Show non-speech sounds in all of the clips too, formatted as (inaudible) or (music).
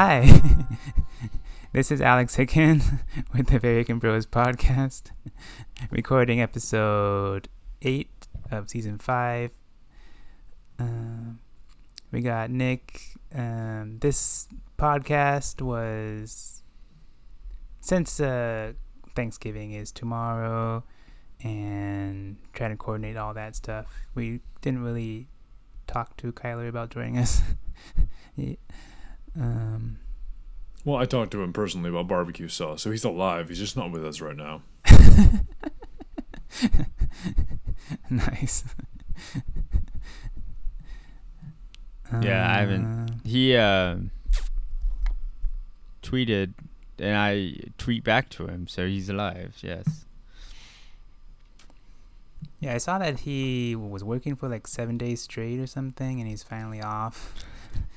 Hi, (laughs) this is Alex Hicken (laughs) with the American Bros podcast, (laughs) recording episode 8 of season 5. Um, we got Nick. Um, this podcast was since uh, Thanksgiving is tomorrow and trying to coordinate all that stuff. We didn't really talk to Kyler about joining us. He- um, Well, I talked to him personally about barbecue sauce, so he's alive. He's just not with us right now. (laughs) nice. (laughs) Yeah, I haven't- Uh, He uh, tweeted, and I tweet back to him, so he's alive. Yes. Yeah, I saw that he was working for like seven days straight or something, and he's finally off.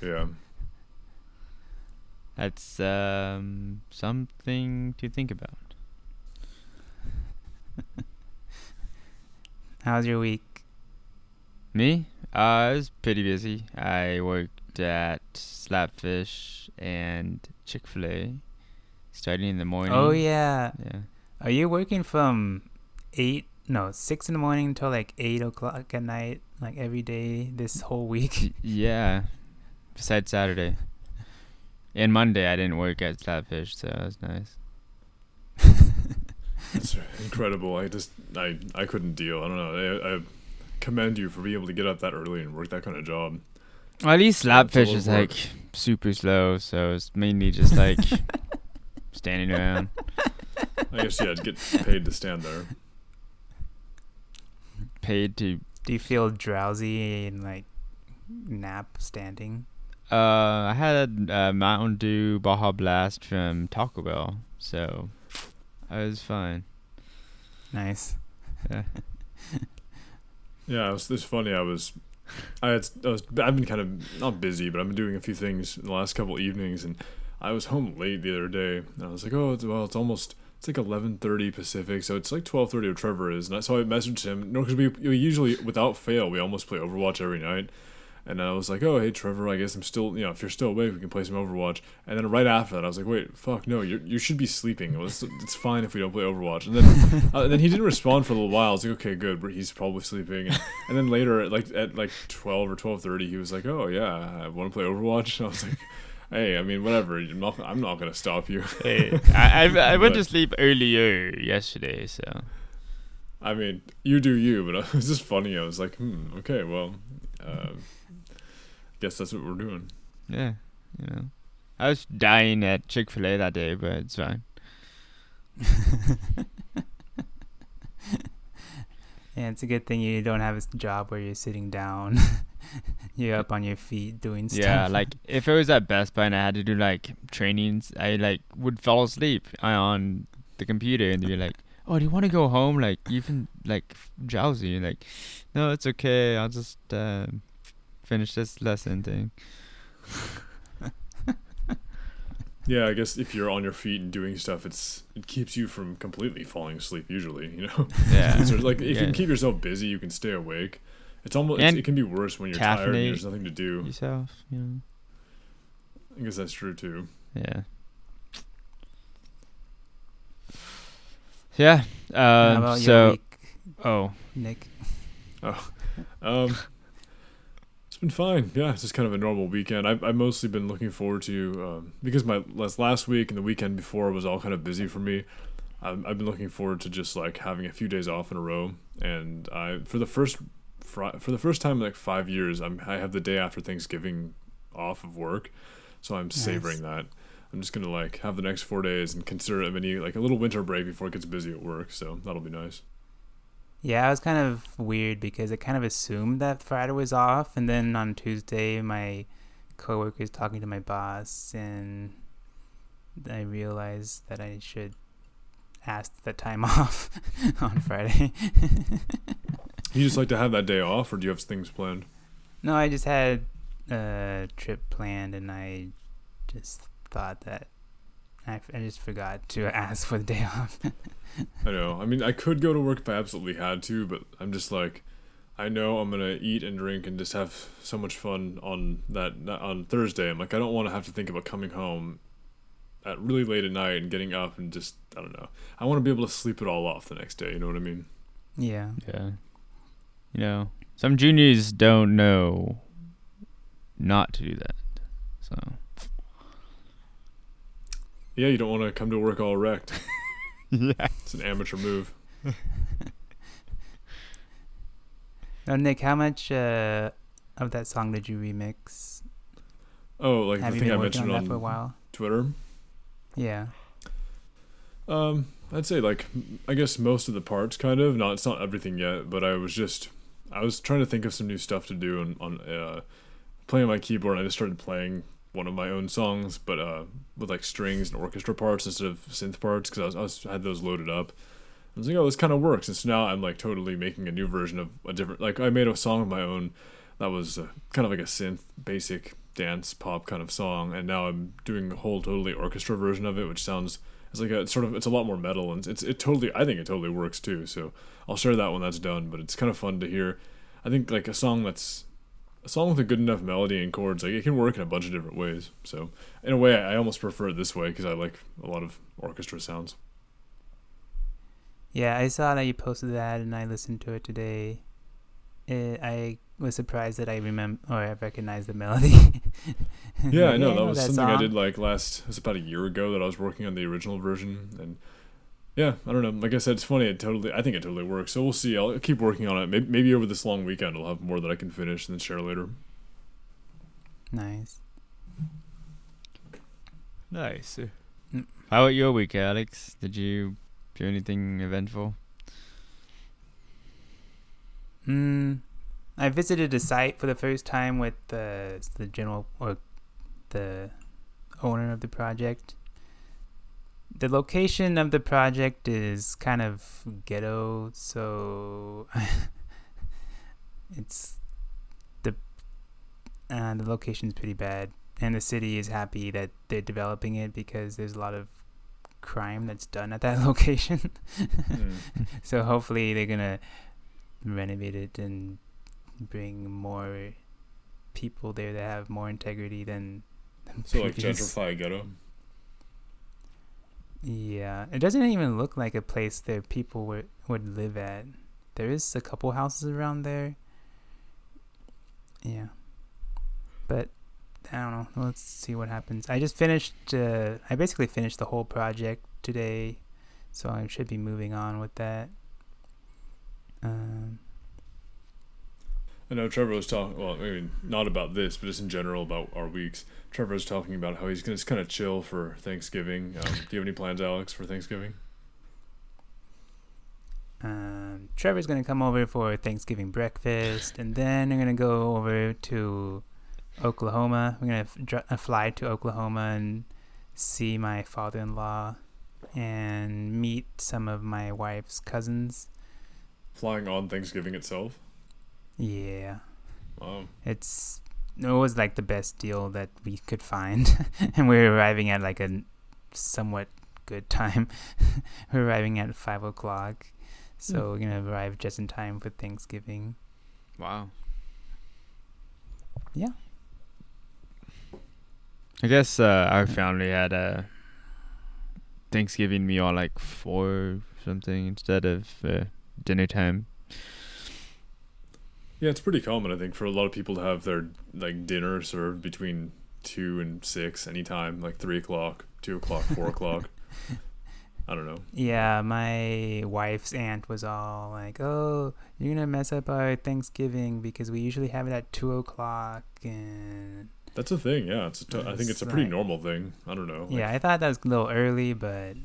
Yeah. That's um, something to think about. (laughs) How's your week? Me? Uh, it was pretty busy. I worked at Slapfish and Chick Fil A, starting in the morning. Oh yeah, Yeah. are you working from eight? No, six in the morning until like eight o'clock at night, like every day this whole week. (laughs) Yeah. Besides Saturday. And Monday, I didn't work at Slapfish, so that was nice. (laughs) It's incredible. I just, I, I couldn't deal. I don't know. I, I commend you for being able to get up that early and work that kind of job. Well, at least Yeah, it's a Slapfish is of work. like super slow, so it's mainly just like (laughs) standing around. I guess, yeah, to get paid to stand there. Paid to. Do you feel drowsy and like nap standing? Uh, I had a Mountain Dew Baja Blast from Taco Bell, so I was fine. Nice. (laughs) Yeah. Yeah, it was, it's funny. I was, I had, I was, I've been kind of not busy, but I've been doing a few things in the last couple evenings, and I was home late the other day, and I was like, oh, it's, well, it's almost, it's like eleven thirty Pacific, so it's like twelve thirty where Trevor is, and I, so I messaged him. No, because we, we usually, without fail, we almost play Overwatch every night. And I was like, oh, hey, Trevor, I guess I'm still, you know, if you're still awake, we can play some Overwatch. And then right after that, I was like, wait, fuck, no, you you should be sleeping. It's, it's fine if we don't play Overwatch. And then (laughs) uh, and then he didn't respond for a little while. I was like, okay, good, but he's probably sleeping. And, and then later, at like at like twelve or twelve thirty, he was like, oh yeah, I want to play Overwatch. And (laughs) I was like, hey, I mean, whatever. I'm not, I'm not gonna stop you. (laughs) Hey, I, I, I went to sleep earlier yesterday, so I mean, you do you, but it was just funny. I was like, hmm, okay, well, uh, guess that's what we're doing. yeah, you know. I was dying at Chick Fil A that day, but it's fine. (laughs) Yeah, it's a good thing you don't have a job where you're sitting down. (laughs) you're up on your feet doing stuff. Yeah, like if it was at Best Buy and I had to do like trainings, I like would fall asleep on the computer and be like, (laughs) "Oh, do you want to go home? Like you've like drowsy." Like, no, it's okay. I'll just uh, finish this lesson thing. Yeah, I guess if you're on your feet and doing stuff, it's it keeps you from completely falling asleep. Usually, you know. Yeah, (laughs) so like if you can keep yourself busy, you can stay awake. It's almost it's, And it can be worse when you're tired and there's nothing to do. yourself. You know. I guess that's true too. Yeah. Yeah. How Um, about your so, week, oh, Nick? Oh, um, it's been fine. Yeah, it's just kind of a normal weekend. I've, I've mostly been looking forward to um, because my last last week and the weekend before was all kind of busy for me. I've, I've been looking forward to just like having a few days off in a row, and I for the first for the first time in like five years, I'm I have the day after Thanksgiving off of work, so I'm savoring that. I'm just gonna like have the next four days and consider it a mini like a little winter break before it gets busy at work. So that'll be nice. Yeah, it was kind of weird because I kind of assumed that Friday was off, and then on Tuesday, my coworker is talking to my boss, and I realized that I should ask the time (laughs) off on Friday. (laughs) You just like to have that day off, or do you have things planned? no, I just had a trip planned, and I just thought that I, f- I just forgot to (laughs) ask for the day off. (laughs) I know. I mean, I could go to work if I absolutely had to, but I'm just like, I know I'm gonna eat and drink and just have so much fun on that on Thursday. I'm like, I don't want to have to think about coming home at really late at night and getting up and just I don't know. I want to be able to sleep it all off the next day. You know what I mean? Yeah. Yeah. You know, some juniors don't know not to do that. So Yeah, you don't want to come to work all wrecked. (laughs) yeah. It's an amateur move. (laughs) Now, Nick, how much uh, of that song did you remix? Oh, like Have the you thing been I working on mentioned for a on while? Twitter. Yeah. Um, I'd say like I guess most of the parts, kind of. Not it's not everything yet, but I was just I was trying to think of some new stuff to do on on uh, playing my keyboard. I just started playing one of my own songs, but uh, with like strings and orchestra parts instead of synth parts because I was, I was had those loaded up. I was like, oh, this kind of works, and so now I'm like totally making a new version of a different. Like I made a song of my own that was uh, kind of like a synth basic dance pop kind of song, and now I'm doing a whole totally orchestra version of it, which sounds it's like a it's sort of it's a lot more metal, and it's it totally I think it totally works too. So I'll share that when that's done, but it's kind of fun to hear. I think like a song that's a song with a good enough melody and chords, like it can work in a bunch of different ways. So in a way, I almost prefer it this way because I like a lot of orchestra sounds. Yeah, I saw that you posted that, and I listened to it today. It, I was surprised that I remember or I recognized the melody. (laughs) Yeah, I know that was something I did like last. It was about a year ago that I was working on the original version, and yeah, I don't know. Like I said, it's funny. It totally, I think it totally works. So we'll see. I'll keep working on it. Maybe, maybe over this long weekend, I'll have more that I can finish and then share later. Nice. Nice. Mm. How about your week, Alex? Did you do anything eventful? Mm, I visited a site for the first time with the the general or the owner of the project. The location of the project is kind of ghetto, so (laughs) it's the uh, the location's pretty bad, and the city is happy that they're developing it because there's a lot of crime that's done at that (laughs) location. Hmm. (laughs) So hopefully they're gonna renovate it and bring more people there that have more integrity than, than So like gentrify ghetto. Yeah, it doesn't even look like a place that people would would live at. There is a couple houses around there. Yeah, but I don't know. Let's see what happens. I just finished. Uh, I basically finished the whole project today, so I should be moving on with that. Um, I know Trevor was talking. Well, maybe not about this, but just in general about our weeks. Trevor was talking about how he's gonna just kind of chill for Thanksgiving. Um, do you have any plans, Alex, for Thanksgiving? um, Trevor's gonna come over for Thanksgiving breakfast, and then we're gonna go over to Oklahoma. We're gonna f- dr- uh, fly to Oklahoma and see my father-in-law and meet some of my wife's cousins. Flying on Thanksgiving itself. Yeah, Wow. it's it was like the best deal that we could find, (laughs) and we're arriving at like a somewhat good time. (laughs) we're arriving at five o'clock, so we're gonna arrive just in time for Thanksgiving. Wow. Yeah. I guess uh, our family had a Thanksgiving meal at like four or something instead of uh, dinner time. Yeah, it's pretty common, I think, for a lot of people to have their like dinner served between two and six anytime, like three o'clock, two o'clock, four o'clock. (laughs) I don't know. Yeah, my wife's aunt was all like, "Oh, you're gonna mess up our Thanksgiving because we usually have it at two o'clock." And That's a thing. Yeah, it's. A t- I think it's It's a pretty like- normal thing. I don't know. like, yeah, I thought that was a little early, but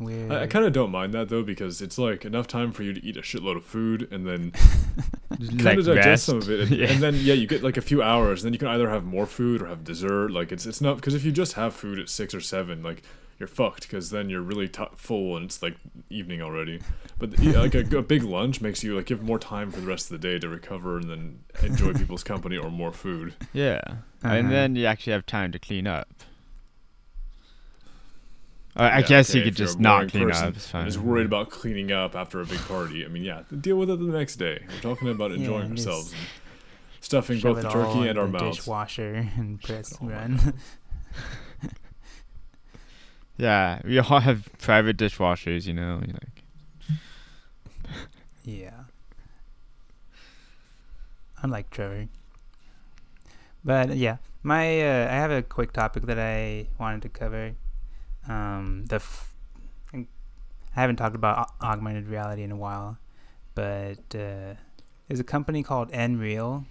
we're I, I kind of don't mind that though because it's like enough time for you to eat a shitload of food and then (laughs) Just kind like of digest rest. some of it, and, (laughs) Yeah. and then yeah, you get like a few hours. And then you can either have more food or have dessert. Like it's it's not because if you just have food at six or seven, like you're fucked because then you're really t- full and it's like evening already. But yeah, like a, a big lunch makes you like you have more time for the rest of the day to recover and then enjoy people's company or more food. Yeah. Uh-huh. And then you actually have time to clean up. I I Yeah, guess okay, you could if you're a just not clean person up. It's fine. I'm just worried about cleaning up after a big party. I mean, yeah, deal with it the next day. We're talking about enjoying just ourselves, and stuffing both it the turkey in and our the mouths. dishwasher (laughs) and press Oh run. (laughs) Yeah, we all have private dishwashers, you know. you're Like, yeah. Unlike Trevor. But yeah, my uh, I have a quick topic that I wanted to cover. Um, the f- I haven't talked about au- augmented reality in a while, but uh, there's a company called Nreal.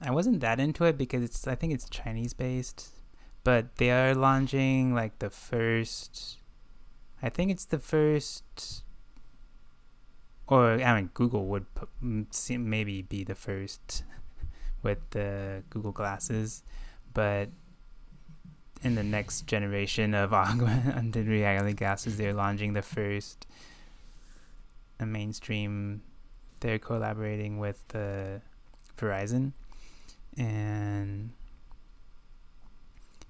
I wasn't that into it because it's I think it's Chinese based, but they are launching like the first. I think it's the first or I mean, Google would maybe be the first (laughs) with the Google glasses, but in the next generation of (laughs) augmented reality glasses, they're launching the first a mainstream. They're collaborating with the Verizon, and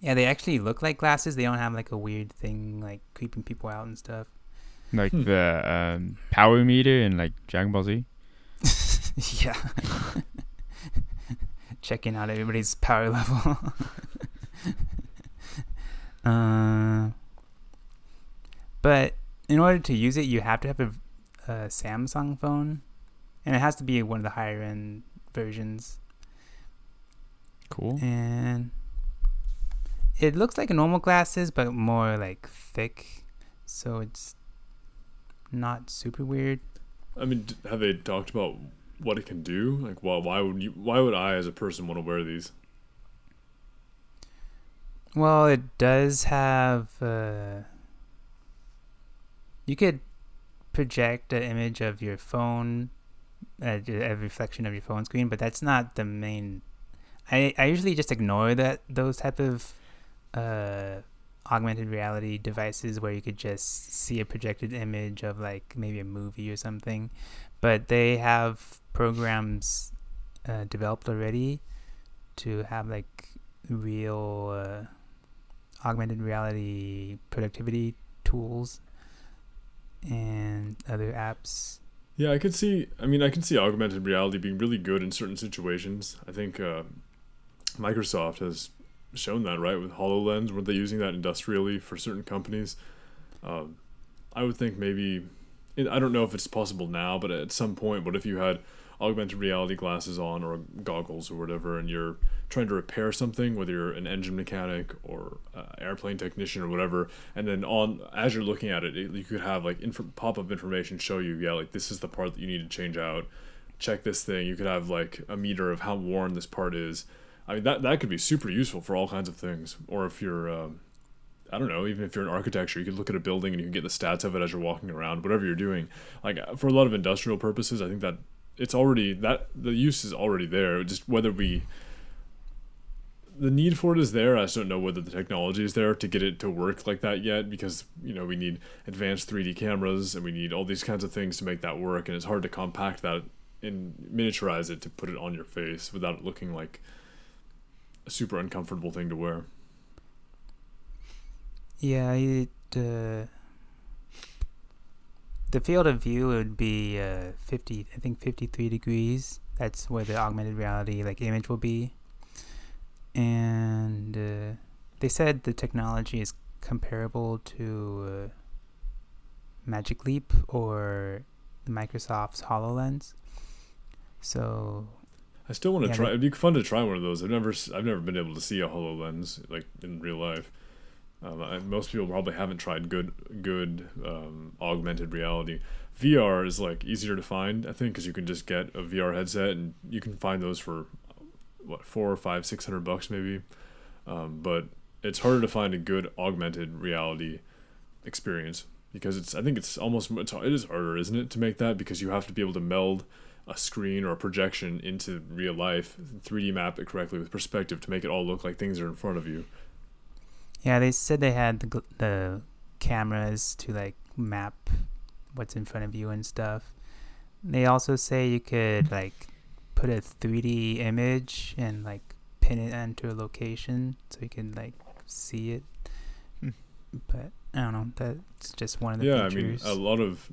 yeah, they actually look like glasses. They don't have like a weird thing like creeping people out and stuff. like Hmm. the um, power meter in like Dragon Ball Z. (laughs) yeah. (laughs) Checking out everybody's power level. Uh, but in order to use it, you have to have a, a Samsung phone, and it has to be one of the higher end versions. Cool. And it looks like normal glasses, but more like thick, so it's not super weird. I mean, have they talked about what it can do? Like, why, why would you? Why would I, as a person, want to wear these? Well, it does have. Uh, you could project an image of your phone, uh, a reflection of your phone screen, but that's not the main. I I usually just ignore that those type of uh, augmented reality devices where you could just see a projected image of like maybe a movie or something, but they have programs uh, developed already to have like real. Augmented reality productivity tools and other apps. Yeah, I could see. I mean, I could see augmented reality being really good in certain situations. I think uh, Microsoft has shown that, right, with Hololens, were they using that industrially for certain companies? Um, I would think maybe. I don't know if it's possible now, but at some point, what if you had augmented reality glasses on or goggles or whatever, and you're trying to repair something, whether you're an engine mechanic or uh, airplane technician or whatever, and then on as you're looking at it, it you could have like inf- pop up information show you, yeah, like this is the part that you need to change out. Check this thing. You could have like a meter of how worn this part is. I mean that that could be super useful for all kinds of things. Or if you're um, I don't know, even if you're in architecture, you could look at a building and you can get the stats of it as you're walking around, whatever you're doing. Like for a lot of industrial purposes, I think that it's already that the use is already there. Just whether we the need for it is there. I just don't know whether the technology is there to get it to work like that yet because you know we need advanced 3D cameras and we need all these kinds of things to make that work and it's hard to compact that and miniaturize it to put it on your face without it looking like a super uncomfortable thing to wear. Yeah, it, uh, the field of view would be uh, 50, I think 53 degrees. That's where the augmented reality like image will be. And uh, they said the technology is comparable to uh, Magic Leap or Microsoft's HoloLens. So I still want to Yeah, try. It'd be fun to try one of those. I've never, I've never been able to see a Hololens like in real life. Um, I, most people probably haven't tried good, good um, augmented reality. VR is like easier to find, I think, because you can just get a VR headset and you can find those for what four or five, six hundred bucks maybe. Um, but it's harder to find a good augmented reality experience because it's. I think it's almost it's, it is harder, isn't it, to make that because you have to be able to meld a screen or a projection into real life, 3D map it correctly with perspective to make it all look like things are in front of you. Yeah, they said they had the the cameras to like map what's in front of you and stuff. They also say you could like put a 3D image and like pin it onto a location so you can like see it. Hmm. but I don't know. That's just one of the yeah, features. I mean, a lot of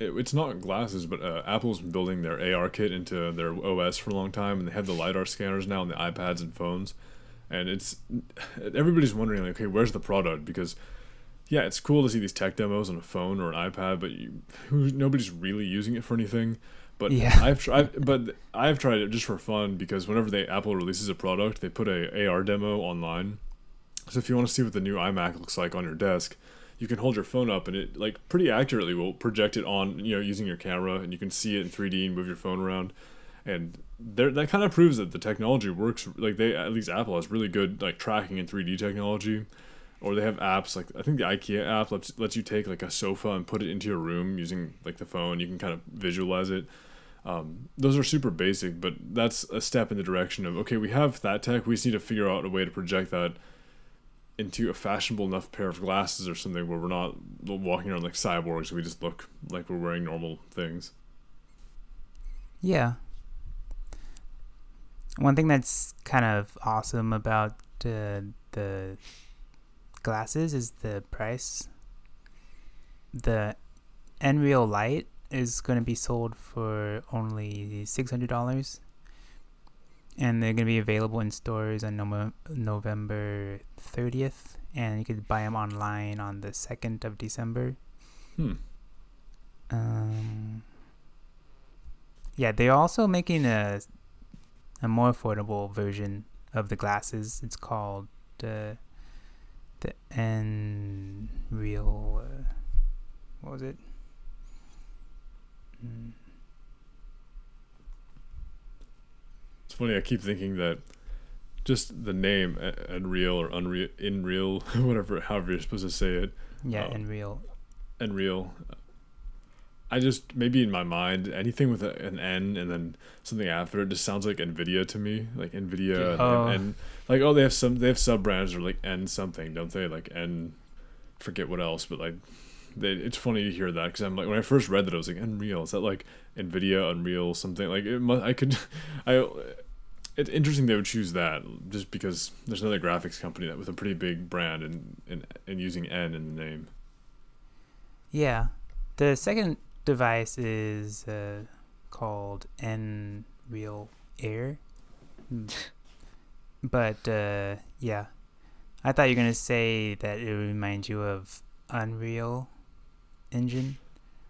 it, it's not glasses, but uh, Apple's been building their AR kit into their OS for a long time, and they have the lidar scanners now on the iPads and phones, and it's everybody's wondering like, okay, where's the product? Because yeah, it's cool to see these tech demos on a phone or an iPad, but you, who, nobody's really using it for anything. But Yeah. I've tried, but I've tried it just for fun because whenever they Apple releases a product, they put a AR demo online. So if you want to see what the new iMac looks like on your desk, you can hold your phone up and it like pretty accurately will project it on you know using your camera and you can see it in 3D and move your phone around. And there that kind of proves that the technology works. Like they at least Apple has really good like tracking and 3D technology or they have apps like I think the IKEA app lets, lets you take like a sofa and put it into your room using like the phone. You can kind of visualize it. Um, those are super basic, but that's a step in the direction of okay, we have that tech. We just need to figure out a way to project that into a fashionable enough pair of glasses or something where we're not walking around like cyborgs. We just look like we're wearing normal things. Yeah. One thing that's kind of awesome about uh, the glasses is the price. The Nreal Light is going to be sold for only $600 and they're going to be available in stores on Nov- November 30th and you could buy them online on the 2nd of December. Hmm. Um, yeah, they're also making a a more affordable version of the glasses. It's called the the N Real. Uh, what was it? Mm, It's funny. I keep thinking that just the name uh, Unreal or Unreal, Inreal, (laughs) whatever, however you're supposed to say it, yeah, Oh. Unreal. Unreal. I just maybe in my mind anything with a, an N and then something after it just sounds like Nvidia to me, like Nvidia and, Oh. and like oh they have some they have sub brands or like N something, don't they? Like N, forget what else, but like it's funny to hear that because I'm like when I first read that I was like Unreal is that like Nvidia Unreal something like it must I could (laughs) I. It's interesting they would choose that just because there's another graphics company that with a pretty big brand and and, and using N in the name. Yeah, the second device is uh, called N Real Air. (laughs) But uh, yeah, I thought you were gonna say that it reminds you of Unreal Engine.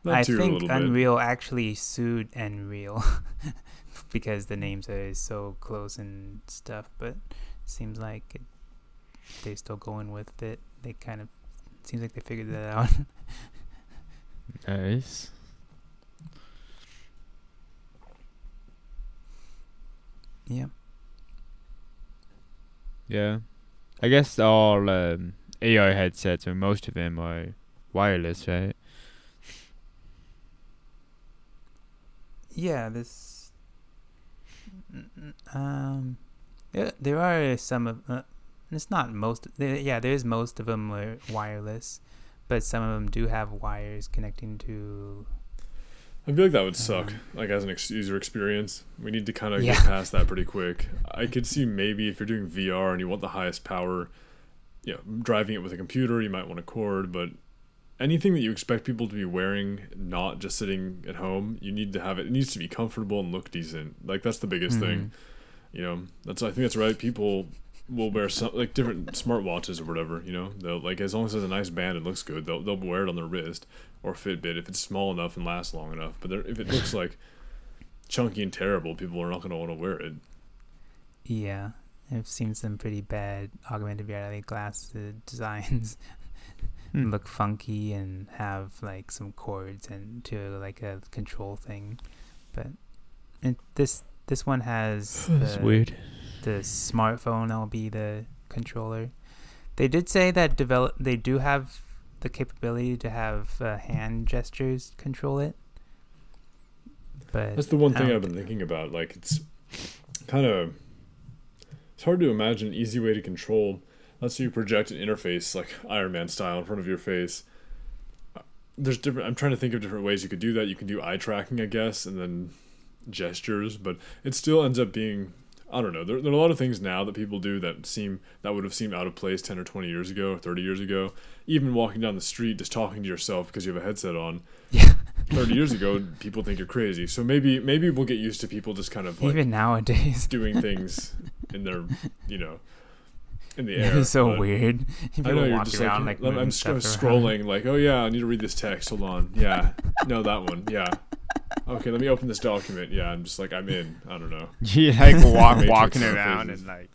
That I too, a think little bit. Unreal actually sued Unreal (laughs) because the names are so close and stuff. But seems like it, they're still going with it. They kind of seems like they figured that out. (laughs) Nice. yeah. Yeah. I guess all um, AI headsets, or most of them, are wireless, right? Yeah, this. mm, mm, Um, there, there are some of. Uh, it's not most. There, yeah, there's most of them are wireless, but some of them do have wires connecting to. I feel like that would suck. Um, like as an ex- user experience, we need to kind of Yeah. get (laughs) past that pretty quick. I could see maybe if you're doing VR and you want the highest power, you know, driving it with a computer, you might want a cord. But anything that you expect people to be wearing, not just sitting at home, you need to have it. It needs to be comfortable and look decent. Like that's the biggest Mhm. thing. You know, that's I think that's right. People will wear some like different smartwatches or whatever. You know, they'll like as long as it's a nice band and looks good, they'll they'll wear it on their wrist or Fitbit if it's small enough and lasts long enough. But if it looks like chunky and terrible, people are not going to want to wear it. Yeah, I've seen some pretty bad augmented reality glasses (laughs) designs Hmm. look funky and have like some cords and to like a control thing, but it, this this one has (sighs) That's the- weird. the smartphone be the controller. They did say that develop they do have the capability to have uh, hand gestures control it. But That's the one thing I've been thinking about. Like it's kind of it's hard to imagine an easy way to control. Let's say you project an interface like Iron Man style in front of your face. There's different. I'm trying to think of different ways you could do that. You can do eye tracking, I guess, and then gestures, but it still ends up being I don't know. There, there are a lot of things now that people do that seem that would have seemed out of place ten or twenty years ago, or thirty years ago. Even walking down the street, just talking to yourself because you have a headset on. (laughs) Yeah. Thirty years ago, people think you're crazy. So maybe maybe we'll get used to people just kind of like Even nowadays. doing things in their, you know, in the (laughs) air. is so weird. (laughs) I know you're just around like, like, I'm, I'm moving sc- stuff around. scrolling like, oh yeah, I need to read this text. Hold on, yeah, no, that one, yeah. Okay, let me open this document. Yeah, I'm just like I'm in. I don't know. (laughs) You like walk Matrix walking around faces. and like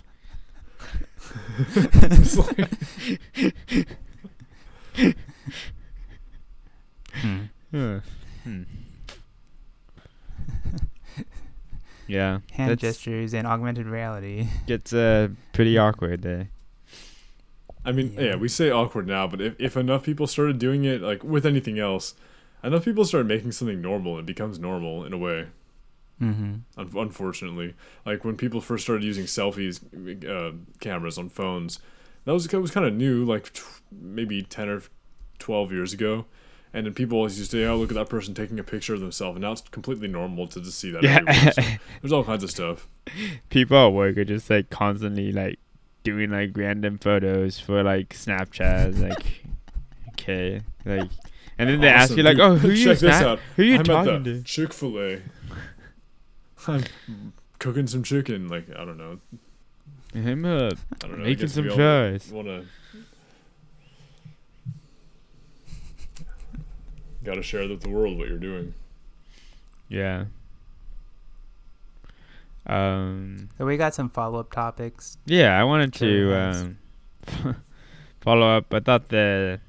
It's like- Hmm. Huh. Hmm. Yeah, Hand gestures and augmented reality. (laughs) gets uh pretty awkward there. I mean, yeah. Yeah. we say awkward now, but if, if enough people started doing it, like with anything else, enough people start making something normal, it becomes normal in a way. Mm-hmm. Un- unfortunately, like when people first started using selfies uh, cameras on phones, that was that was kind of new, like t- maybe ten or twelve years ago. And then people always used to say, "Oh, look at that person taking a picture of themselves," and now it's completely normal to just see that. Yeah. everywhere. So (laughs) there's all kinds of stuff. People at work are just like constantly like doing like random photos for like Snapchat. Like, (laughs) okay, like, and then they ask you like, "Oh, who you Check this out. who you I'm talking to?" Chick Fil A. I'm cooking some chicken. Like I don't know. Him up, I don't know. Making some we all fries. Got to share with the world what you're doing. Yeah. Um. So we got some follow up topics. Yeah, I wanted to um, (laughs) follow up. I thought the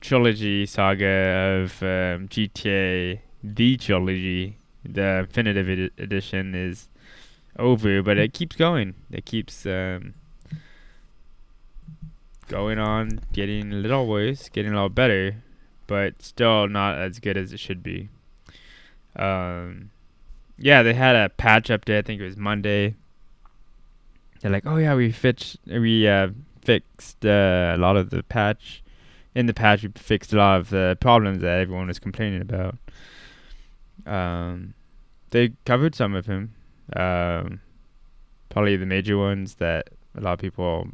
trilogy saga of um, GTA, the trilogy, the definitive edi- edition, is over, but it keeps going. It keeps um, going on, getting a little worse, getting a little better, but still not as good as it should be. Um, yeah, they had a patch update. I think it was Monday. They're like, oh yeah, we fixed we uh, fixed uh, a lot of the patch. In the patch, we fixed a lot of the problems that everyone was complaining about. Um, they covered some of them. Um, probably the major ones that a lot of people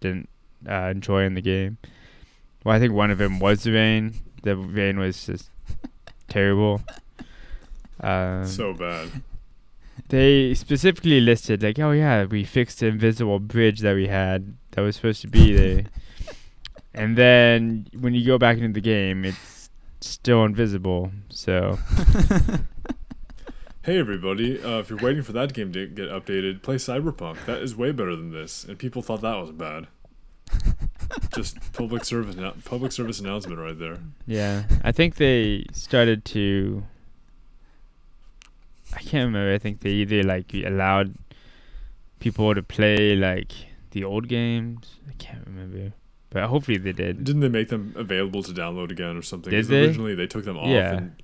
didn't uh, enjoy in the game. Well, I think one of them was the rain. The rain was just (laughs) terrible. Um, so bad. they specifically listed like, oh yeah, we fixed the invisible bridge that we had that was supposed to be (laughs) there, and then when you go back into the game, it's still invisible. So (laughs) Hey everybody! Uh, if you're waiting for that game to get updated, play Cyberpunk. That is way better than this, and people thought that was bad. Just public service, public service announcement right there. yeah, I think they started to. I can't remember. I think they either like allowed people to play like the old games. I can't remember, but hopefully they did. Didn't they make them available to download again or something? Did they? Originally, they took them off. Yeah. And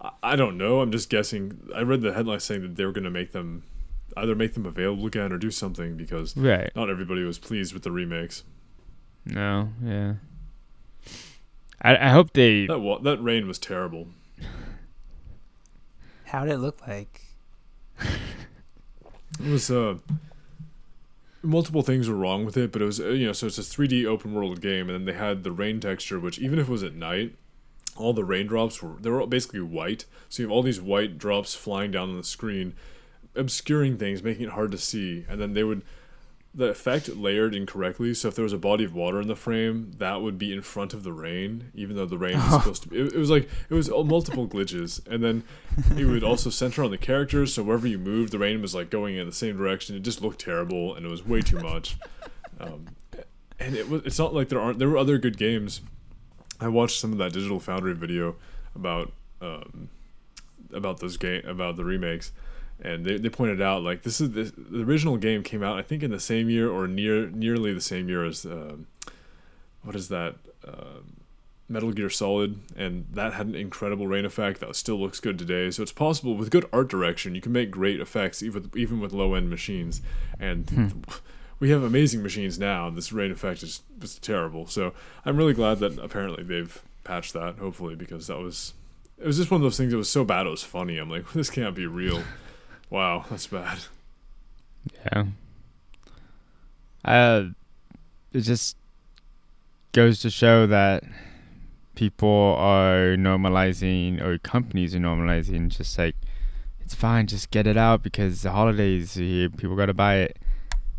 I, I don't know. I'm just guessing. I read the headline saying that they were going to make them either make them available again or do something because Right. not everybody was pleased with the remakes. No. Yeah. I I hope they. That wa- that rain was terrible. How did it look like? It was uh multiple things were wrong with it, but it was uh, you know so it's a 3D open world game, and then they had the rain texture, which even if it was at night, all the raindrops were they were basically white. So you have all these white drops flying down on the screen, obscuring things, making it hard to see, and then they would. The effect layered incorrectly, so if there was a body of water in the frame, that would be in front of the rain, even though the rain was supposed to be. It, it was like it was all multiple glitches, and then it would also center on the characters so wherever you moved the rain was like going in the same direction it just looked terrible and it was way too much. (laughs) Um, and it was it's not like there aren't there were other good games. I watched some of that digital foundry video about um, about those game about the remakes and they, they pointed out like this is this, the original game came out i think in the same year or near nearly the same year as um, what is that um Metal Gear Solid, and that had an incredible rain effect that still looks good today. So it's possible with good art direction, you can make great effects even with, even with low end machines. And we have amazing machines now. and This rain effect is just terrible. So I'm really glad that apparently they've patched that. Hopefully, because that was it was just one of those things that was so bad it was funny. I'm like, (laughs) this can't be real. (laughs) wow, that's bad. Yeah. Uh, it just goes to show that people are normalizing, or companies are normalizing, just like it's fine, just get it out because the holidays are here, people gotta buy it.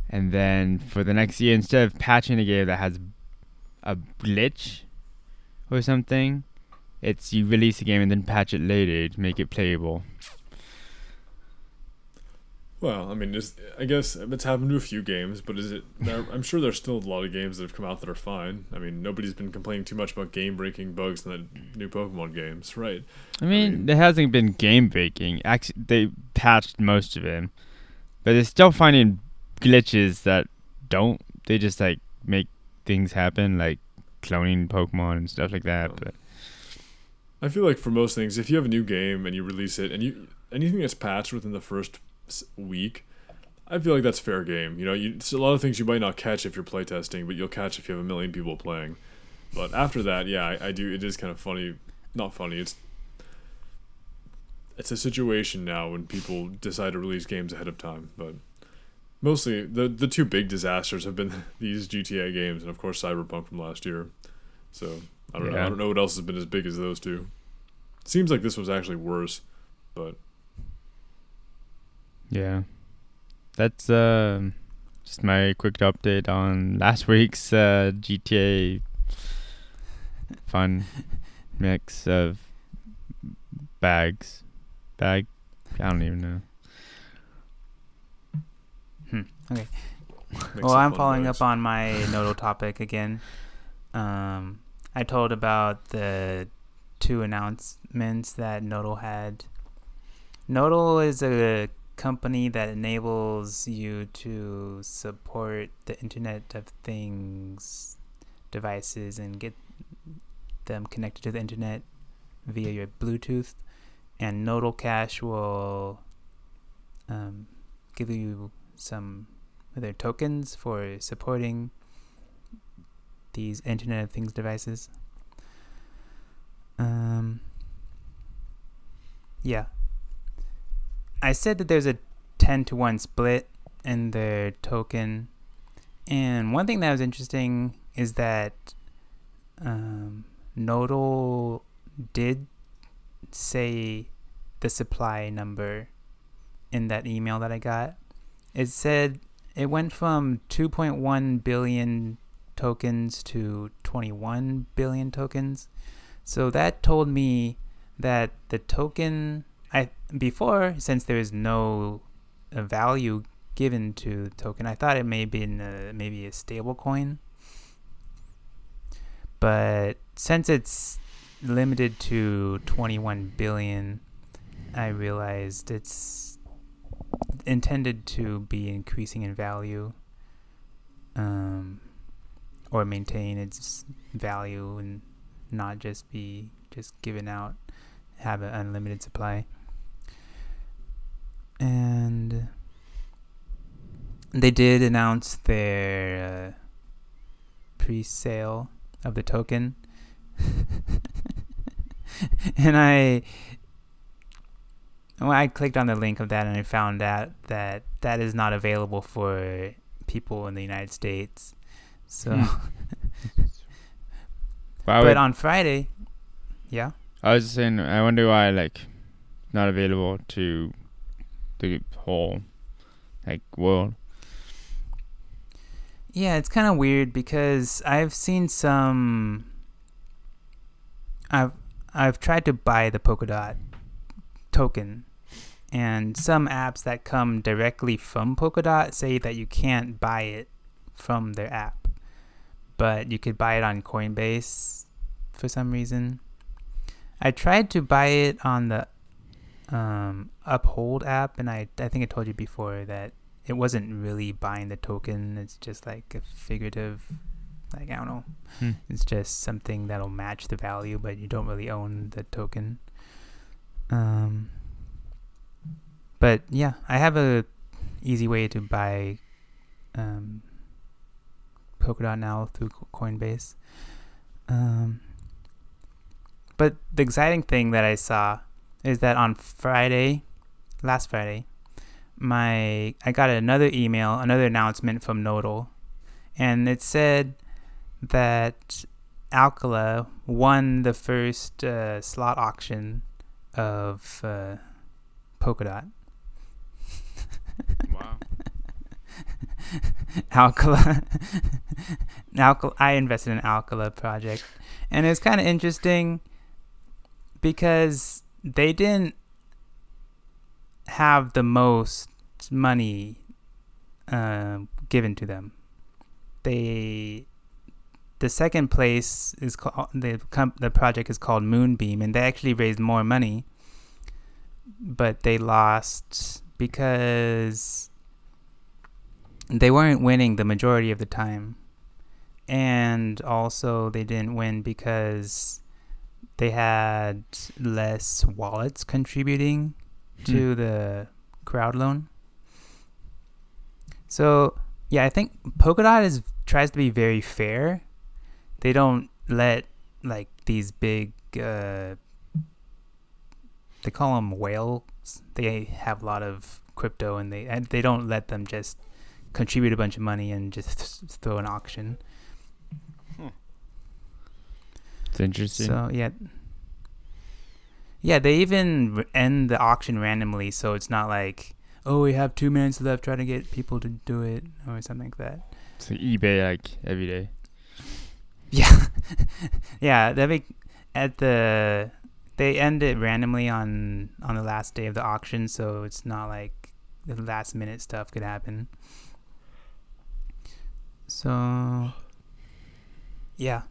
And then for the next year, instead of patching a game that has a glitch or something, it's you release a game and then patch it later to make it playable. Well, I mean, just, I guess it's happened to a few games, but is it? I'm sure there's still a lot of games that have come out that are fine. I mean, nobody's been complaining too much about game-breaking bugs in the new Pokemon games, right? I mean, mean- there hasn't been game breaking. Actually, they patched most of them, but they're still finding glitches that don't. They just like make things happen, like cloning Pokemon and stuff like that. Oh. But I feel like for most things, if you have a new game and you release it, and you anything that's patched within the first week, I feel like that's fair game. You know, you, it's a lot of things you might not catch if you're playtesting, but you'll catch if you have a million people playing. But after that, yeah, I, I do. It is kind of funny. Not funny. It's it's a situation now when people decide to release games ahead of time. But mostly, the the two big disasters have been (laughs) these GTA games and of course Cyberpunk from last year. So I don't know. I don't know what else has been as big as those two. Seems like this was actually worse, but yeah, that's uh, just my quick update on last (laughs) week's uh, GTA fun (laughs) mix of bags. Bag. I don't even know. Okay. (laughs) well, I'm following bags. up on my Nodle topic again. Um, I told about the two announcements that Nodle had. Nodle is a company that enables you to support the Internet of Things devices and get them connected to the internet via your Bluetooth. And Nodle Cash will um, give you some of their tokens for supporting these Internet of Things devices. Um, yeah. I said that there's a 10 to 1 split in their token. And one thing that was interesting is that um, Nodle did say the supply number in that email that I got. It said it went from 2.1 billion tokens to 21 billion tokens. So that told me that the token I before since there is no uh, value given to the token, I thought it may have been uh, maybe a stable coin. But since it's limited to 21 billion, I realized it's intended to be increasing in value um, or maintain its value and not just be just given out, have an unlimited supply. And they did announce their uh, pre sale of the token. (laughs) and I well, I clicked on the link of that and I found out that that is not available for people in the United States. So, (laughs) Why but would, on Friday, yeah. I was just saying, I wonder why like not available to the whole like world. Yeah, it's kind of weird because I've seen some. I've I've tried to buy the Polkadot token, and some apps that come directly from Polkadot say that you can't buy it from their app, but you could buy it on Coinbase for some reason. I tried to buy it on the um, Uphold app, and I I think I told you before that it wasn't really buying the token. It's just like a figurative, like I don't know. Hmm. It's just something that'll match the value, but you don't really own the token. Um, but yeah, I have a easy way to buy um, Polkadot now through Coinbase. Um, but the exciting thing that I saw is that on Friday, last Friday, my I got another email, another announcement from Nodle, and it said that Acala won the first uh, slot auction of uh, Polkadot. Wow. (laughs) Acala. (laughs) Acala. I invested in Acala project, and it's kind of interesting because they didn't have the most money uh, given to them. They the second place is called the com- the project is called Moonbeam, and they actually raised more money, but they lost because they weren't winning the majority of the time, and also they didn't win because they had less wallets contributing to the crowd loan. So yeah, I think Polkadot is tries to be very fair. They don't let like these big uh, they call them whales. They have a lot of crypto, and they and they don't let them just contribute a bunch of money and just th- throw an auction. It's interesting. So yeah, yeah. They even end the auction randomly, so it's not like, oh, we have two minutes left, trying to get people to do it or something like that. It's like eBay like every day. Yeah, (laughs) yeah. That make at the they end it randomly on on the last day of the auction, so it's not like the last minute stuff could happen. So yeah,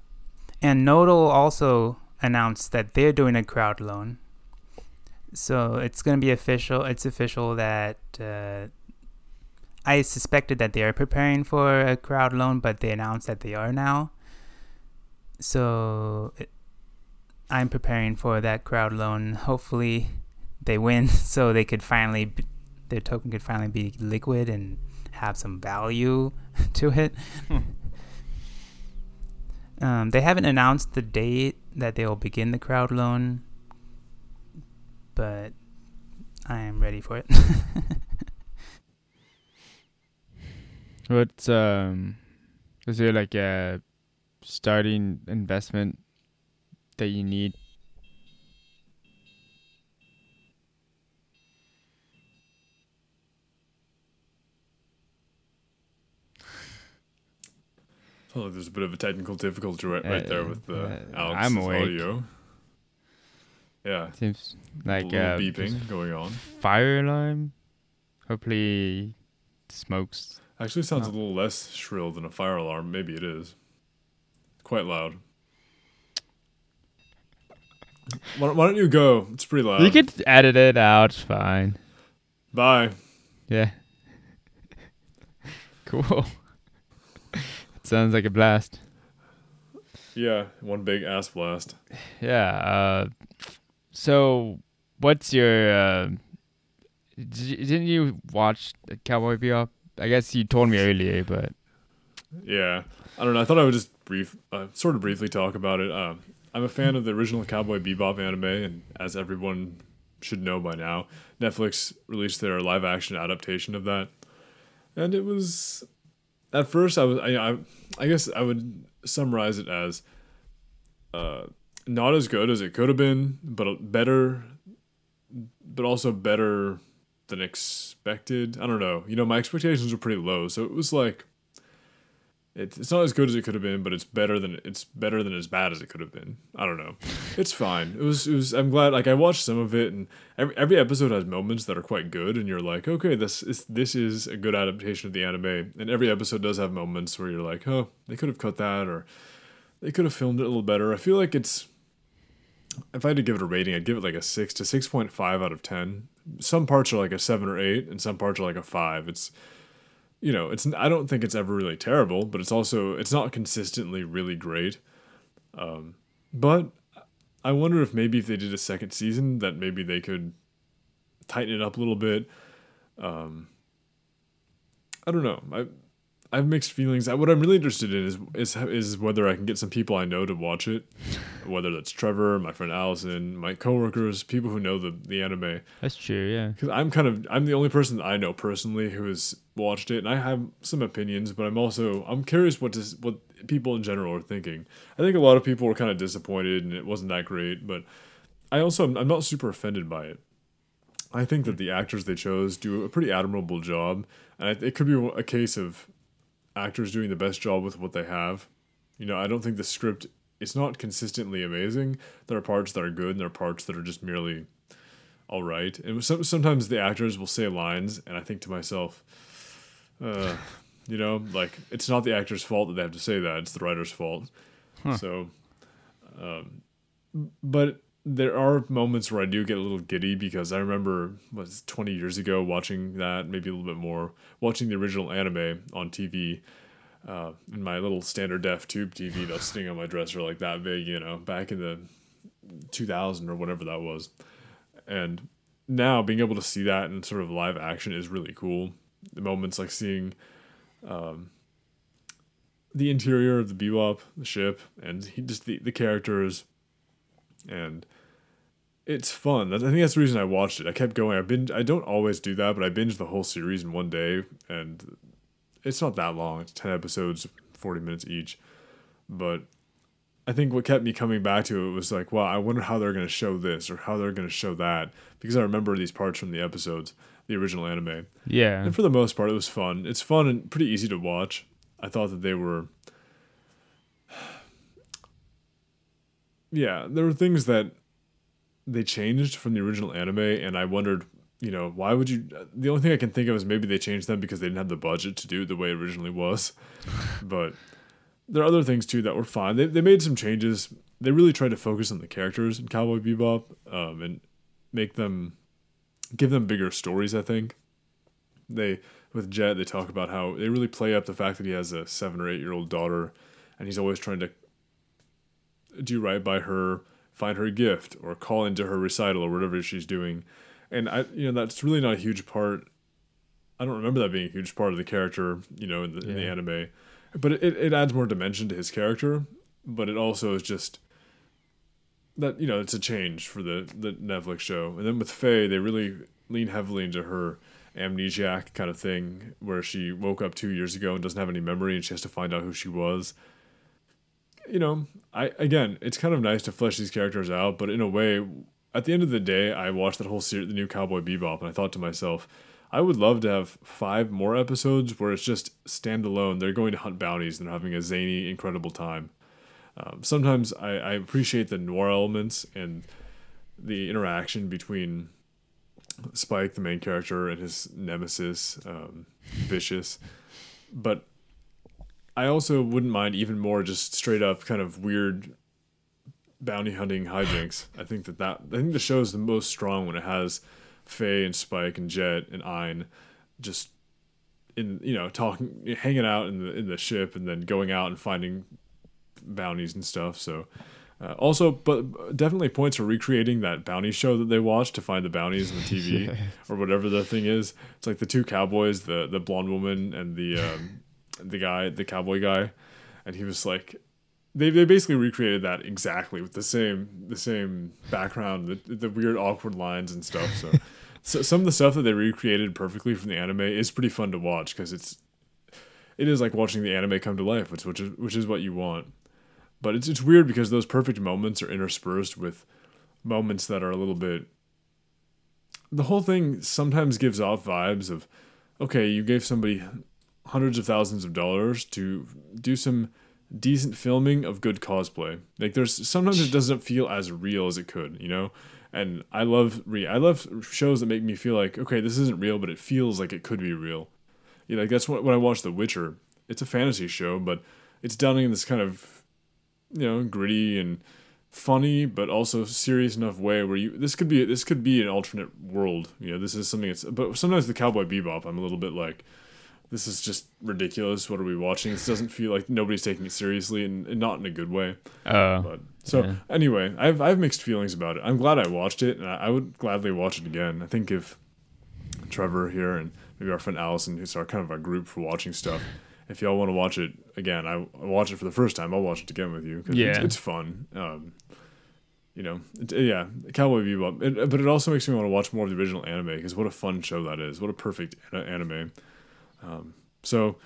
and Nodle also announced that they're doing a crowd loan. So it's gonna be official. It's official that uh, I suspected that they are preparing for a crowd loan, but they announced that they are now. So it, I'm preparing for that crowd loan. Hopefully, they win, (laughs) so they could finally b- their token could finally be liquid and have some value (laughs) to it. Um, they haven't announced the date that they will begin the crowd loan, but I am ready for it. (laughs) What's um is there like a starting investment that you need? Sounds like there's a bit of a technical difficulty right, right there Uh, with the uh, Alex's I'm awake. audio. Yeah, Seems like little uh, beeping going on. fire alarm. Hopefully, smokes. Actually, sounds No. a little less shrill than a fire alarm. Maybe it is. Quite loud. Why, why don't you go? It's pretty loud. you could edit it out. It's fine. Bye. Yeah. (laughs) cool. Sounds like a blast. Yeah, one big ass blast. Yeah. Uh, so, what's your? Uh, didn't you watch Cowboy Bebop? I guess you told me earlier, but Yeah, I don't know. I thought I would just brief, uh, sort of briefly talk about it. Um, I'm a fan of the original Cowboy Bebop anime, and as everyone should know by now, Netflix released their live action adaptation of that, and it was. At first, I was I I, I guess I would summarize it as, uh, not as good as it could have been, but better, but also better than expected. I don't know. You know, my expectations were pretty low, so it was like it's it's not as good as it could have been, but it's better than it's better than as bad as it could have been. I don't know. It's fine. It was it was. I'm glad. Like I watched some of it, and every every episode has moments that are quite good, and you're like, okay, this is this is a good adaptation of the anime. And every episode does have moments where you're like, oh, they could have cut that, or they could have filmed it a little better. I feel like it's. If I had to give it a rating, I'd give it like a six to six point five out of ten. Some parts are like a seven or eight, and some parts are like a five. It's you know, it's I don't think it's ever really terrible, but it's also it's not consistently really great. Um, but I wonder if maybe if they did a second season, that maybe they could tighten it up a little bit. Um, I don't know. I I have mixed feelings. What I'm really interested in is is is whether I can get some people I know to watch it, whether that's Trevor, my friend Allison, my coworkers, people who know the the anime. That's true. Yeah. Because I'm kind of I'm the only person that I know personally who has watched it, and I have some opinions, but I'm also I'm curious what does what people in general are thinking. I think a lot of people were kind of disappointed, and it wasn't that great, but I also I'm not super offended by it. I think that the actors they chose do a pretty admirable job, and it could be a case of actors doing the best job with what they have. You know, I don't think the script it's not consistently amazing. There are parts that are good, and there are parts that are just merely all right. And some, sometimes the actors will say lines, and I think to myself, uh, you know, like it's not the actor's fault that they have to say that; it's the writer's fault. Huh. So, um, but there are moments where I do get a little giddy because I remember was 20 years ago watching that, maybe a little bit more, watching the original anime on TV uh, in my little standard def tube TV that's sitting on my dresser like that big, you know, back in the 2000 or whatever that was. And now being able to see that in sort of live action is really cool. The moments like seeing um, the interior of the Bebop, the ship, and he, just the, the characters and it's fun. I think that's the reason I watched it. I kept going. I binge. I don't always do that, but I binged the whole series in one day, and it's not that long. It's ten episodes, forty minutes each. But I think what kept me coming back to it was like, wow, I wonder how they're going to show this or how they're going to show that because I remember these parts from the episodes, the original anime. Yeah. And for the most part, it was fun. It's fun and pretty easy to watch. I thought that they were yeah, there were things that they changed from the original anime, and I wondered, you know, why would you? The only thing I can think of is maybe they changed them because they didn't have the budget to do it the way it originally was. (laughs) but there are other things too that were fine. They they made some changes. They really tried to focus on the characters in Cowboy Bebop, um, and make them give them bigger stories. I think they with Jet they talk about how they really play up the fact that he has a seven or eight year old daughter, and he's always trying to do right by her, find her a gift, or call into her recital or whatever she's doing. And I, you know, that's really not a huge part. I don't remember that being a huge part of the character, you know, in the, yeah. in the anime. But it, it adds more dimension to his character. But it also is just that you know it's a change for the the Netflix show. And then with Faye, they really lean heavily into her amnesiac kind of thing, where she woke up two years ago and doesn't have any memory, and she has to find out who she was you know, I again, it's kind of nice to flesh these characters out, but in a way, at the end of the day, I watched that whole series, the new Cowboy Bebop, and I thought to myself, I would love to have five more episodes where it's just standalone. They're going to hunt bounties and they're having a zany, incredible time. Um, sometimes I, I appreciate the noir elements and the interaction between Spike, the main character, and his nemesis, um, Vicious. But I also wouldn't mind even more just straight up kind of weird bounty hunting hijinks. I think that that I think the show is the most strong when it has Faye and Spike and Jet and Ein just in you know talking hanging out in the in the ship and then going out and finding bounties and stuff. So uh, also, but definitely points for recreating that bounty show that they watched to find the bounties on the TV (laughs) or whatever the thing is. It's like the two cowboys, the the blonde woman and the um, the guy, the cowboy guy, and he was like, they they basically recreated that exactly with the same the same background, the the weird awkward lines and stuff. So, (laughs) so some of the stuff that they recreated perfectly from the anime is pretty fun to watch because it's it is like watching the anime come to life, which which is which is what you want. But it's it's weird because those perfect moments are interspersed with moments that are a little bit. The whole thing sometimes gives off vibes of, okay, you gave somebody hundreds of thousands of dollars to do some decent filming of good cosplay. Like there's sometimes it doesn't feel as real as it could, you know? And I love re I love shows that make me feel like, okay, this isn't real, but it feels like it could be real. You know, like that's what when I watch The Witcher. It's a fantasy show, but it's done in this kind of you know, gritty and funny but also serious enough way where you this could be this could be an alternate world. You know, this is something that's but sometimes the Cowboy Bebop I'm a little bit like this is just ridiculous. What are we watching? This doesn't feel like nobody's taking it seriously and, and not in a good way. Uh, but so yeah. anyway, I've I've mixed feelings about it. I'm glad I watched it, and I, I, would gladly watch it again. I think if Trevor here and maybe our friend Allison, who's our kind of our group for watching stuff, if y'all want to watch it again, I I watch it for the first time. I'll watch it again with you because it's, Yeah. it's fun. Um, you know, it, yeah, Cowboy Bebop. It, but it also makes me want to watch more of the original anime because what a fun show that is. What a perfect anime. Um, so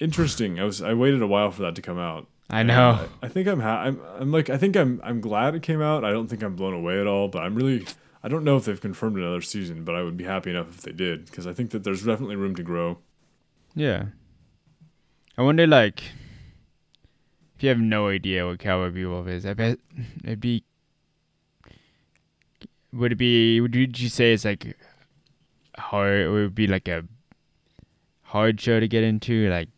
interesting. I was I waited a while for that to come out. I know. I, I think I'm, ha- I'm I'm like I think I'm I'm glad it came out. I don't think I'm blown away at all, but I'm really I don't know if they've confirmed another season, but I would be happy enough if they did because I think that there's definitely room to grow. Yeah. I wonder, like, if you have no idea what Cowboy Bebop is, I bet it'd be. Would it be? Would you, say it's like hard? It would be like a hard show to get into? Like,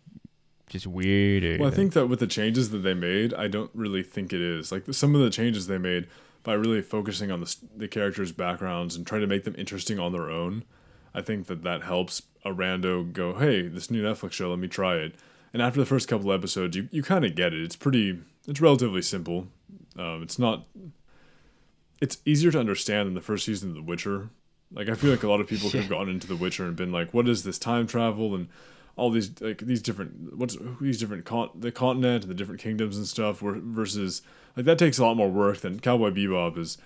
just weird? Or Well, I think that with the changes that they made, I don't really think it is. Like some of the changes they made by really focusing on the the characters' backgrounds and trying to make them interesting on their own, I think that that helps a rando go, "Hey, this new Netflix show, let me try it." And after the first couple episodes, you you kind of get it. It's pretty it's relatively simple. Um, it's not it's easier to understand than the first season of The Witcher. Like I feel like a lot of people could (laughs) have Yeah. gone into The Witcher and been like, "What is this time travel?" and all these like these different what's these different con- the continent and the different kingdoms and stuff. Where, versus like that takes a lot more work than Cowboy Bebop is.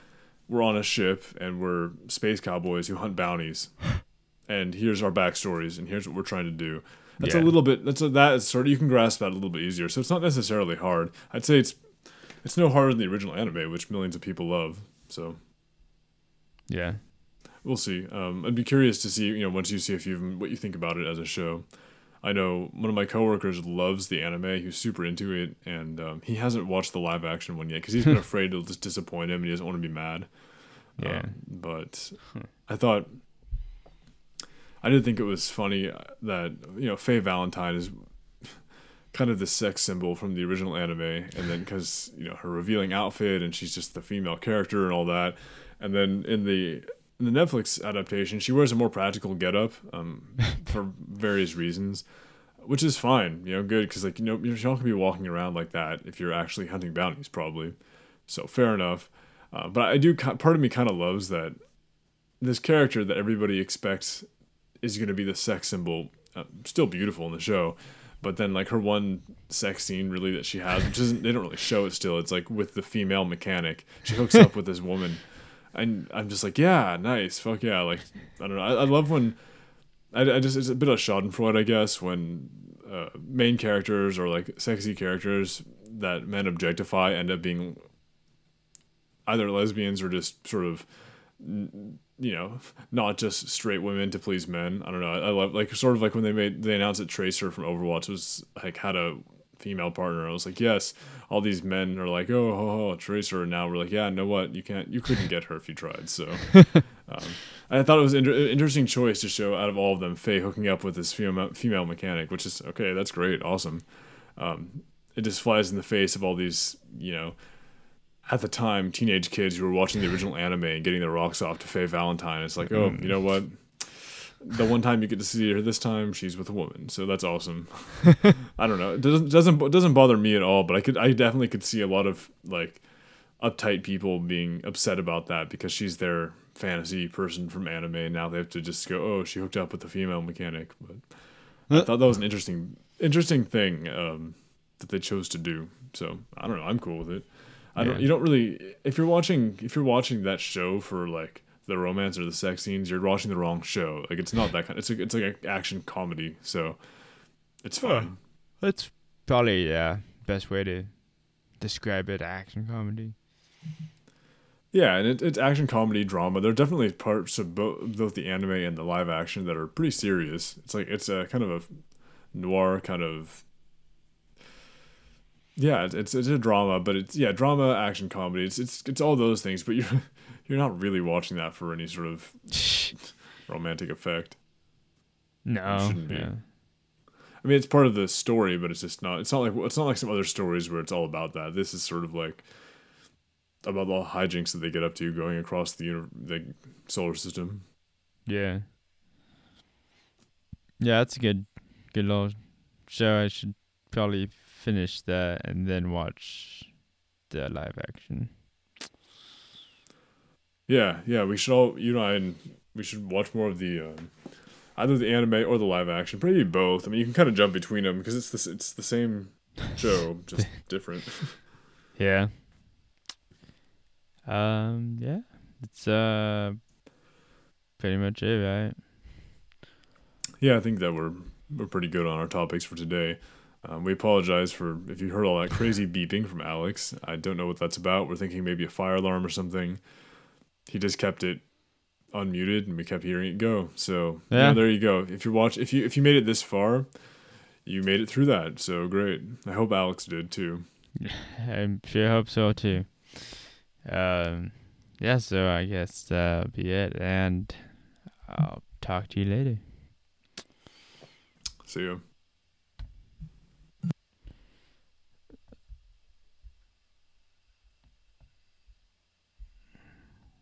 We're on a ship and we're space cowboys who hunt bounties, (laughs) and here's our backstories and here's what we're trying to do. That's a little bit. That's a, that is sort of you can grasp that a little bit easier. So it's not necessarily hard. I'd say it's it's no harder than the original anime, which millions of people love. So yeah. We'll see. Um, I'd be curious to see, you know, once you see a few of them, what you think about it as a show. I know one of my coworkers loves the anime. He's super into it, and um, he hasn't watched the live action one yet because he's been (laughs) afraid it'll just disappoint him, and he doesn't want to be mad. Yeah. Um, but I thought I did think it was funny that you know Faye Valentine is kind of the sex symbol from the original anime, and then because you know her revealing outfit and she's just the female character and all that, and then in the the Netflix adaptation, she wears a more practical getup um, (laughs) for various reasons, which is fine, you know, good because like you know you're not gonna be walking around like that if you're actually hunting bounties, probably. So fair enough, uh, but I do. Part of me kind of loves that this character that everybody expects is going to be the sex symbol, uh, still beautiful in the show, but then like her one sex scene really that she has, which isn't they don't really show it still. It's like with the female mechanic, she hooks up with this woman, (laughs) and I'm just like, yeah, nice, fuck yeah, like I don't know, I, I love when. I, I just it's a bit of Schadenfreude, I guess, when uh, main characters or like sexy characters that men objectify end up being either lesbians or just sort of you know not just straight women to please men i don't know i, I love like sort of like when they made they announced that tracer from overwatch was like had a female partner. I was like yes. All these men are like oh ho, ho, tracer and now we're like yeah know what? You can't you couldn't get her if you tried. So (laughs) um, i thought it was an inter- interesting choice to show out of all of them faye hooking up with this female female mechanic which is okay that's great. Awesome. Um, it just flies in the face of all these you know at the time teenage kids who were watching the original anime and getting their rocks off to Faye Valentine. It's like, oh, you know what? The one time you get to see her this time, she's with a woman, so that's awesome. (laughs) I don't know. It doesn't doesn't it doesn't bother me at all, but I could I definitely could see a lot of like uptight people being upset about that because she's their fantasy person from anime and now they have to just go, oh, she hooked up with the female mechanic. But I thought that was an interesting interesting thing um, that they chose to do. So I don't know. I'm cool with it. I don't. You don't really. If you're watching, if you're watching that show for like the romance or the sex scenes, you're watching the wrong show. Like it's not that kind. It's a, it's like an action comedy. So it's fine. That's probably yeah best way to describe it. Action comedy. Yeah, and it, it's action comedy drama. There are definitely parts of both both the anime and the live action that are pretty serious. It's like it's a kind of a noir kind of. Yeah, it's it's, it's a drama, but it's yeah drama, action comedy. It's it's it's all those things, but you're you're not really watching that for any sort of (laughs) romantic effect. No. shouldn't be. Yeah. I mean, it's part of the story, but it's just not. It's not like it's not like some other stories where it's all about that. This is sort of like about the hijinks that they get up to going across the uni- the solar system. Yeah. Yeah, that's a good, good little show. I should probably finish that and then watch the live action. Yeah, yeah. We should all you know, and we should watch more of the um, either the anime or the live action. Probably both. I mean, you can kind of jump between them because it's the it's the same show, just (laughs) different. Yeah. Um. Yeah. It's uh. Pretty much it, right? Yeah, I think that we're we're pretty good on our topics for today. Um, we apologize for if you heard all that crazy beeping from Alex. I don't know what that's about. We're thinking maybe a fire alarm or something. He just kept it unmuted and we kept hearing it go. So yeah, Yeah. there you go. If you watch, if you if you made it this far, you made it through that. So great. I hope Alex did too. (laughs) I'm sure hope so too. Um. Yeah. So I guess that'll be it, and I'll talk to you later. See you.